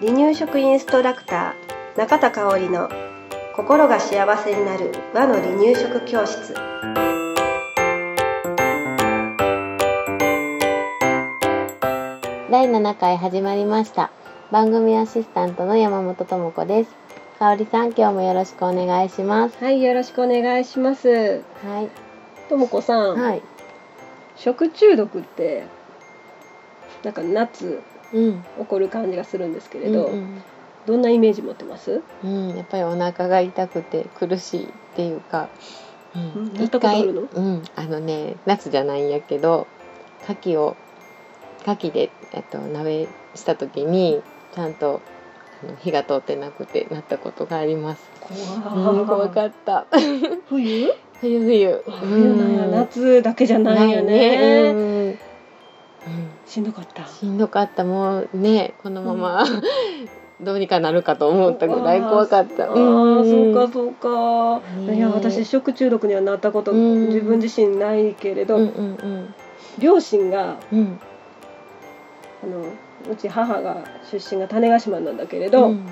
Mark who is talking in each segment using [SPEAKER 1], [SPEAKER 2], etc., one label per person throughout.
[SPEAKER 1] 離乳食インストラクター中田香織の心が幸せになる和の離乳食教室。
[SPEAKER 2] 第7回始まりました。番組アシスタントの山本智子です。香織さん今日もよろしくお願いします。
[SPEAKER 1] はいよろしくお願いします。
[SPEAKER 2] はい。
[SPEAKER 1] ともこさん、
[SPEAKER 2] はい。
[SPEAKER 1] 食中毒ってなんか夏
[SPEAKER 2] うん。
[SPEAKER 1] 起こる感じがするんですけれど、
[SPEAKER 2] うん
[SPEAKER 1] どんなイメージ持ってます？
[SPEAKER 2] うん、うんやっぱりお腹が痛くて苦しいっていうか、うん。
[SPEAKER 1] うんやったことあるの？
[SPEAKER 2] うんあのね夏じゃないんやけど牡蠣を牡蠣でえっと鍋した時にちゃんと火が通ってなくてなったことがあります。うん、怖かった。
[SPEAKER 1] 冬？
[SPEAKER 2] 冬冬。
[SPEAKER 1] 冬なんや、
[SPEAKER 2] うん。
[SPEAKER 1] 夏だけじゃないよね。
[SPEAKER 2] ないうんうん
[SPEAKER 1] しんどかった？
[SPEAKER 2] しんどかった。もうねこのまま、どうにかなるかと思ったぐらい怖かった。
[SPEAKER 1] あーあー、そうか
[SPEAKER 2] う
[SPEAKER 1] そうか。
[SPEAKER 2] ね。え
[SPEAKER 1] いや私食中毒にはなったこと、
[SPEAKER 2] うん。
[SPEAKER 1] 自分自身ないけれど、
[SPEAKER 2] んうんうん。
[SPEAKER 1] 両親が
[SPEAKER 2] うん。
[SPEAKER 1] あのうち母が出身が種子島なんだけれど、
[SPEAKER 2] うん。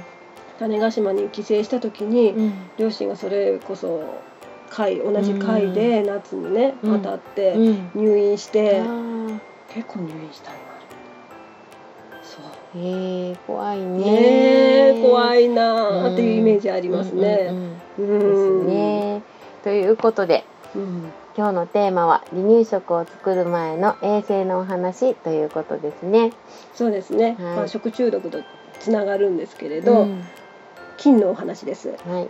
[SPEAKER 1] 種子島に帰省した時に、
[SPEAKER 2] うん。
[SPEAKER 1] 両親がそれこそ会同じ会で夏にね、
[SPEAKER 2] うん。
[SPEAKER 1] 当たって
[SPEAKER 2] うん。
[SPEAKER 1] 入院して、結構入院したんよあれそう。
[SPEAKER 2] へえ怖いね。
[SPEAKER 1] ねえ怖
[SPEAKER 2] い
[SPEAKER 1] いなあっていうイメージありますね。う
[SPEAKER 2] うんですね。ということで
[SPEAKER 1] うん。
[SPEAKER 2] 今日のテーマは離乳食を作る前の衛生のお話ということですね。
[SPEAKER 1] そうですね、
[SPEAKER 2] はい。
[SPEAKER 1] まあ、食中毒とつながるんですけれど、
[SPEAKER 2] うん。
[SPEAKER 1] 菌のお話です。
[SPEAKER 2] はい。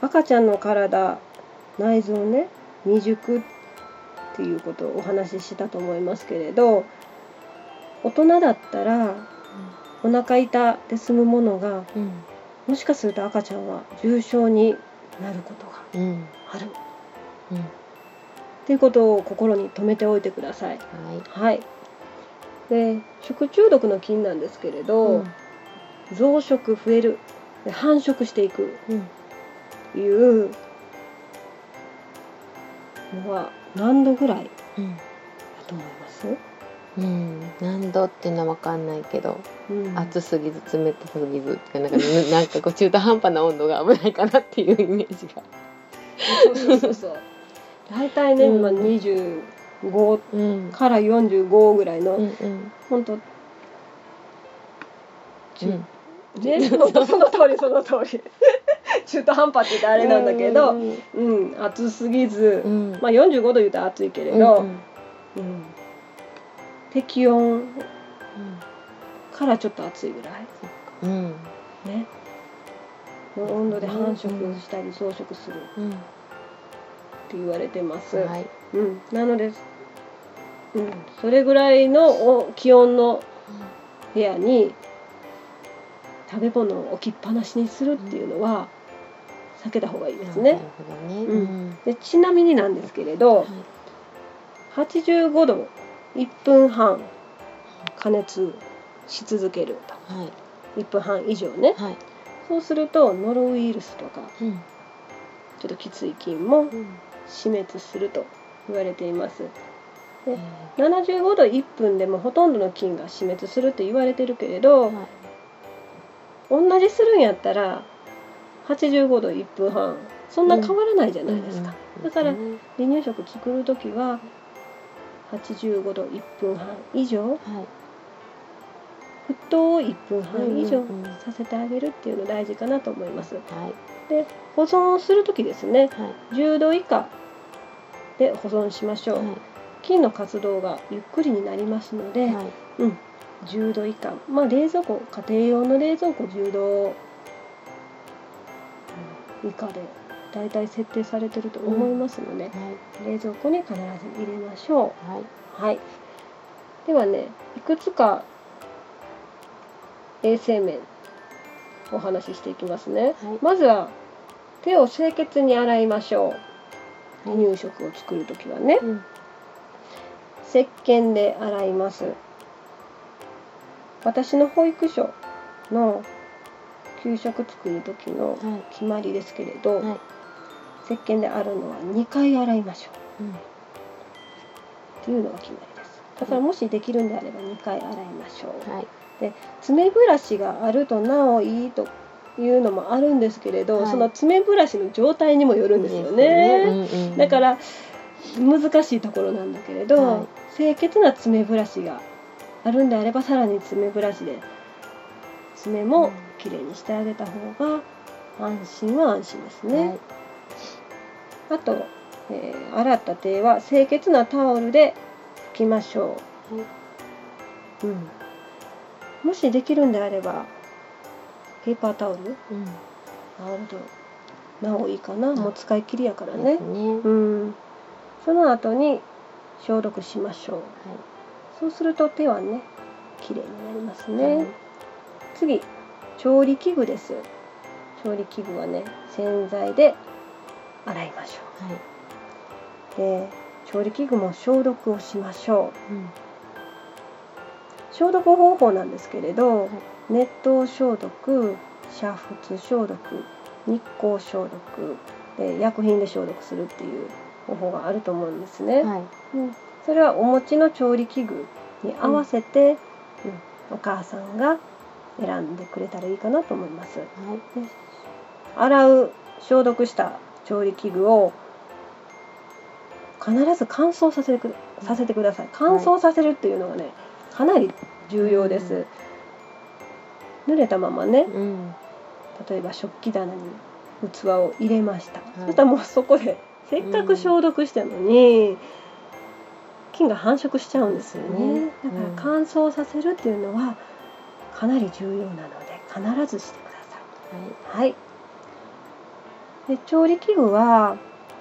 [SPEAKER 1] 赤ちゃんの体内臓ね未熟っていうことをお話ししたと思いますけれど大人だったらお腹痛で済むものが
[SPEAKER 2] うん
[SPEAKER 1] もしかすると赤ちゃんは重症になることが
[SPEAKER 2] うん
[SPEAKER 1] ある
[SPEAKER 2] うん
[SPEAKER 1] っていうことを心に留めておいてください。
[SPEAKER 2] はい。
[SPEAKER 1] はい。で食中毒の菌なんですけれど、
[SPEAKER 2] うん
[SPEAKER 1] 増殖増えるで繁殖していく
[SPEAKER 2] うん
[SPEAKER 1] いうのは何度ぐらいだ
[SPEAKER 2] うん
[SPEAKER 1] と思います、
[SPEAKER 2] うん。何度っていうのはわかんないけど、
[SPEAKER 1] うん。
[SPEAKER 2] 熱すぎず冷たすぎずってなんかぬ なんかこう中途半端な温度が危ないかなっていうイメージが。
[SPEAKER 1] そうそうそうそう。大体ね、
[SPEAKER 2] うん。
[SPEAKER 1] まあ、25
[SPEAKER 2] うん
[SPEAKER 1] から45ぐらいの、
[SPEAKER 2] うんうん。
[SPEAKER 1] 本当
[SPEAKER 2] うん。
[SPEAKER 1] ね、本当その通りその通り 中途半端って言ってあれなんだけど、
[SPEAKER 2] うん
[SPEAKER 1] うん、暑すぎず、
[SPEAKER 2] うん。
[SPEAKER 1] まあ45度言うと暑いけれ
[SPEAKER 2] うん
[SPEAKER 1] ど、
[SPEAKER 2] うん。
[SPEAKER 1] うん。適温からちょっと暑いぐらい。
[SPEAKER 2] うん。
[SPEAKER 1] ね。の温度で繁殖したり増殖するっ
[SPEAKER 2] うん
[SPEAKER 1] て言われてます、
[SPEAKER 2] はい。
[SPEAKER 1] うん、なので、うん、それぐらいのお気温の部屋に食べ物を置きっぱなしにするっていうのは避けた方がいいですね。
[SPEAKER 2] なね。
[SPEAKER 1] うん。でちなみになんですけれど
[SPEAKER 2] はい
[SPEAKER 1] 85度1分半加熱し続ける。
[SPEAKER 2] はい。
[SPEAKER 1] と1分半以上ね。
[SPEAKER 2] はい。
[SPEAKER 1] そうするとノロウイルスとか
[SPEAKER 2] うん。
[SPEAKER 1] ちょっときつい菌も
[SPEAKER 2] うん。
[SPEAKER 1] 死滅すると言われています。
[SPEAKER 2] え
[SPEAKER 1] で75度1分でもほとんどの菌が死滅するって言われてるけれど、同じするんやったら85度1分半。そんな変わらないじゃないですか、
[SPEAKER 2] うん。
[SPEAKER 1] だから
[SPEAKER 2] うん。
[SPEAKER 1] 離乳食作る時は85度1分半以上。
[SPEAKER 2] はい。
[SPEAKER 1] 沸騰を1分半以上させてあげるっていうの大事かなと思います。
[SPEAKER 2] はい。
[SPEAKER 1] で保存をする時ですね。
[SPEAKER 2] はい。
[SPEAKER 1] 10度以下で保存しましょう、
[SPEAKER 2] はい。
[SPEAKER 1] 菌の活動がゆっくりになりますので、
[SPEAKER 2] はい。
[SPEAKER 1] うん、10度以下。まあ冷蔵庫家庭用の冷蔵庫10度以下でだいたい設定されてると思いますので、
[SPEAKER 2] はい。
[SPEAKER 1] 冷蔵庫に必ず入れましょ
[SPEAKER 2] はい。
[SPEAKER 1] うはい。ではねいくつか衛生面お話ししていきますね、
[SPEAKER 2] はい。
[SPEAKER 1] まずは手を清潔に洗いましょう。
[SPEAKER 2] はい。
[SPEAKER 1] 離乳食を作る時はね。
[SPEAKER 2] うん。
[SPEAKER 1] 石鹸で洗います。私の保育所の給食作る時の
[SPEAKER 2] はい。
[SPEAKER 1] 決まりですけれど、
[SPEAKER 2] はい。
[SPEAKER 1] 石鹸で洗うのは2回洗いましょう。
[SPEAKER 2] うん。
[SPEAKER 1] っていうのが決まりです。だからもしできるんであれば2回洗いましょう、
[SPEAKER 2] はい。
[SPEAKER 1] 爪ブラシがあるとなおいいというのもあるんですけれど、
[SPEAKER 2] はい。
[SPEAKER 1] その爪ブラシの状態にもよるんですよね。
[SPEAKER 2] うんうん
[SPEAKER 1] だから難しいところなんだけれど、
[SPEAKER 2] はい。
[SPEAKER 1] 清潔な爪ブラシがあるんであればさらに爪ブラシで爪もきれいにしてあげた方が安心は安心ですね。
[SPEAKER 2] はい。
[SPEAKER 1] あと、えー洗った手は清潔なタオルで拭きましょう。うん、もしできるんであればペーパータオル？
[SPEAKER 2] うん。
[SPEAKER 1] あるとなおいいかな、もう使い切りやからね。
[SPEAKER 2] ね。
[SPEAKER 1] うん、その後に消毒しましょう。そうすると手はね、綺麗になりますね。
[SPEAKER 2] はい。
[SPEAKER 1] 次、調理器具です。調理器具はね、洗剤で洗いましょ
[SPEAKER 2] はい、
[SPEAKER 1] う。で、調理器具も消毒をしましょう。
[SPEAKER 2] うん
[SPEAKER 1] 消毒方法なんですけれど、熱湯消毒、煮沸消毒、日光消毒、で薬品で消毒するっていう方法があると思うんですね。
[SPEAKER 2] はい
[SPEAKER 1] うん、それはお持ちの調理器具に合わせて、うんお母さんが選んでくれたらいいかなと思います。
[SPEAKER 2] はい。
[SPEAKER 1] 洗う消毒した調理器具を必ず乾燥させてくさせてください。乾燥させるっていうのがね、かなり重要です。濡れたままね、
[SPEAKER 2] うん。
[SPEAKER 1] 例えば食器棚に器を入れました、
[SPEAKER 2] い。
[SPEAKER 1] そしたらもうそこでせっかく消毒したのに、菌が繁殖しちゃうんですよね。
[SPEAKER 2] ね。
[SPEAKER 1] だから
[SPEAKER 2] うん
[SPEAKER 1] 乾燥させるっていうのはかなり重要なので必ずしてくださいはいで調理器具は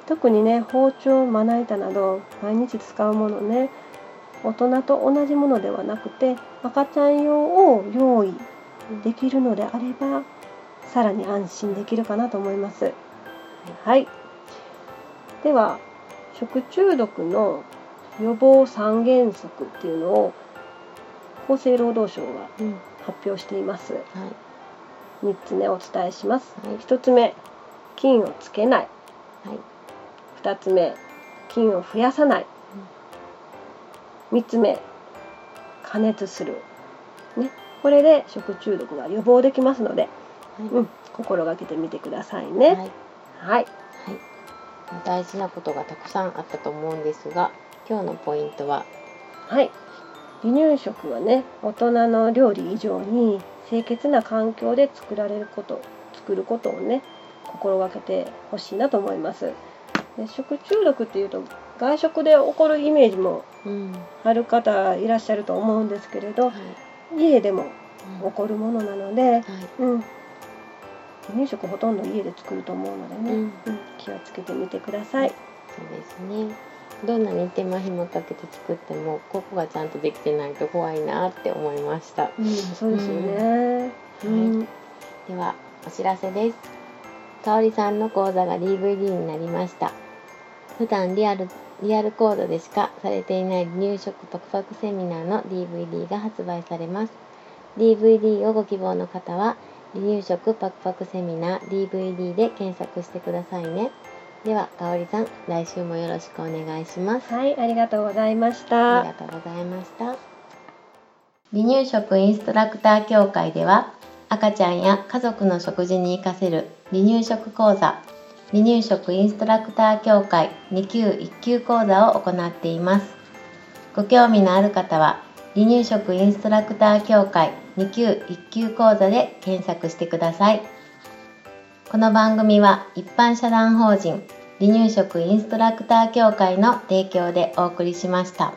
[SPEAKER 1] 特にね包丁まな板など毎日使うものね大人と同じものではなくて赤ちゃん用を用意できるのであればさらに安心できるかなと思います。はい。では食中毒の予防三原則っていうのを厚生労働省が
[SPEAKER 2] うん
[SPEAKER 1] 発表しています。
[SPEAKER 2] はい
[SPEAKER 1] 3つ目お伝えします。
[SPEAKER 2] はい
[SPEAKER 1] 1つ目菌をつけない。
[SPEAKER 2] はい
[SPEAKER 1] 2つ目菌を増やさない。3つ目加熱する。ね、これで食中毒が予防できますので、うん、心がけてみてください
[SPEAKER 2] はい
[SPEAKER 1] ね。
[SPEAKER 2] はい
[SPEAKER 1] はい。
[SPEAKER 2] 大事なことがたくさんあったと思うんですが今日のポイントは
[SPEAKER 1] はい。離乳食はね、大人の料理以上に清潔な環境で作られること、作ることをね、心がけてほしいなと思います。で食中毒っていうと外食で起こるイメージも
[SPEAKER 2] うん
[SPEAKER 1] ある方いらっしゃると思うんですけれど
[SPEAKER 2] はい
[SPEAKER 1] 家でも
[SPEAKER 2] うん。
[SPEAKER 1] 起こるものなので、
[SPEAKER 2] はい。
[SPEAKER 1] うん、離乳食ほとんど家で作ると思うのでね、
[SPEAKER 2] うん。
[SPEAKER 1] うん。気をつけてみてください。
[SPEAKER 2] そうですねどんなに手間暇かけて作ってもここがちゃんとできてないと怖いなって思いました。
[SPEAKER 1] うん、そうですよね。
[SPEAKER 2] う
[SPEAKER 1] うん。ん、
[SPEAKER 2] ではお知らせです。かおりさんの講座が DVD になりました。普段リアルリアルコードでしかされていない離乳食パクパクセミナーの DVD が発売されます。DVD をご希望の方は離乳食パクパクセミナー DVD で検索してくださいねではかおりさん来週もよろしくお願いします
[SPEAKER 1] はい、ありがとうございまし
[SPEAKER 2] あり
[SPEAKER 1] た。
[SPEAKER 2] がとうございました。離乳食インストラクター協会では赤ちゃんや家族の食事に活かせる離乳食講座離乳食インストラクター協会2級1級講座を行っていますご興味のある方は離乳食インストラクター協会2級1級講座で検索してくださいこの番組は一般社団法人離乳食インストラクター協会の提供でお送りしました。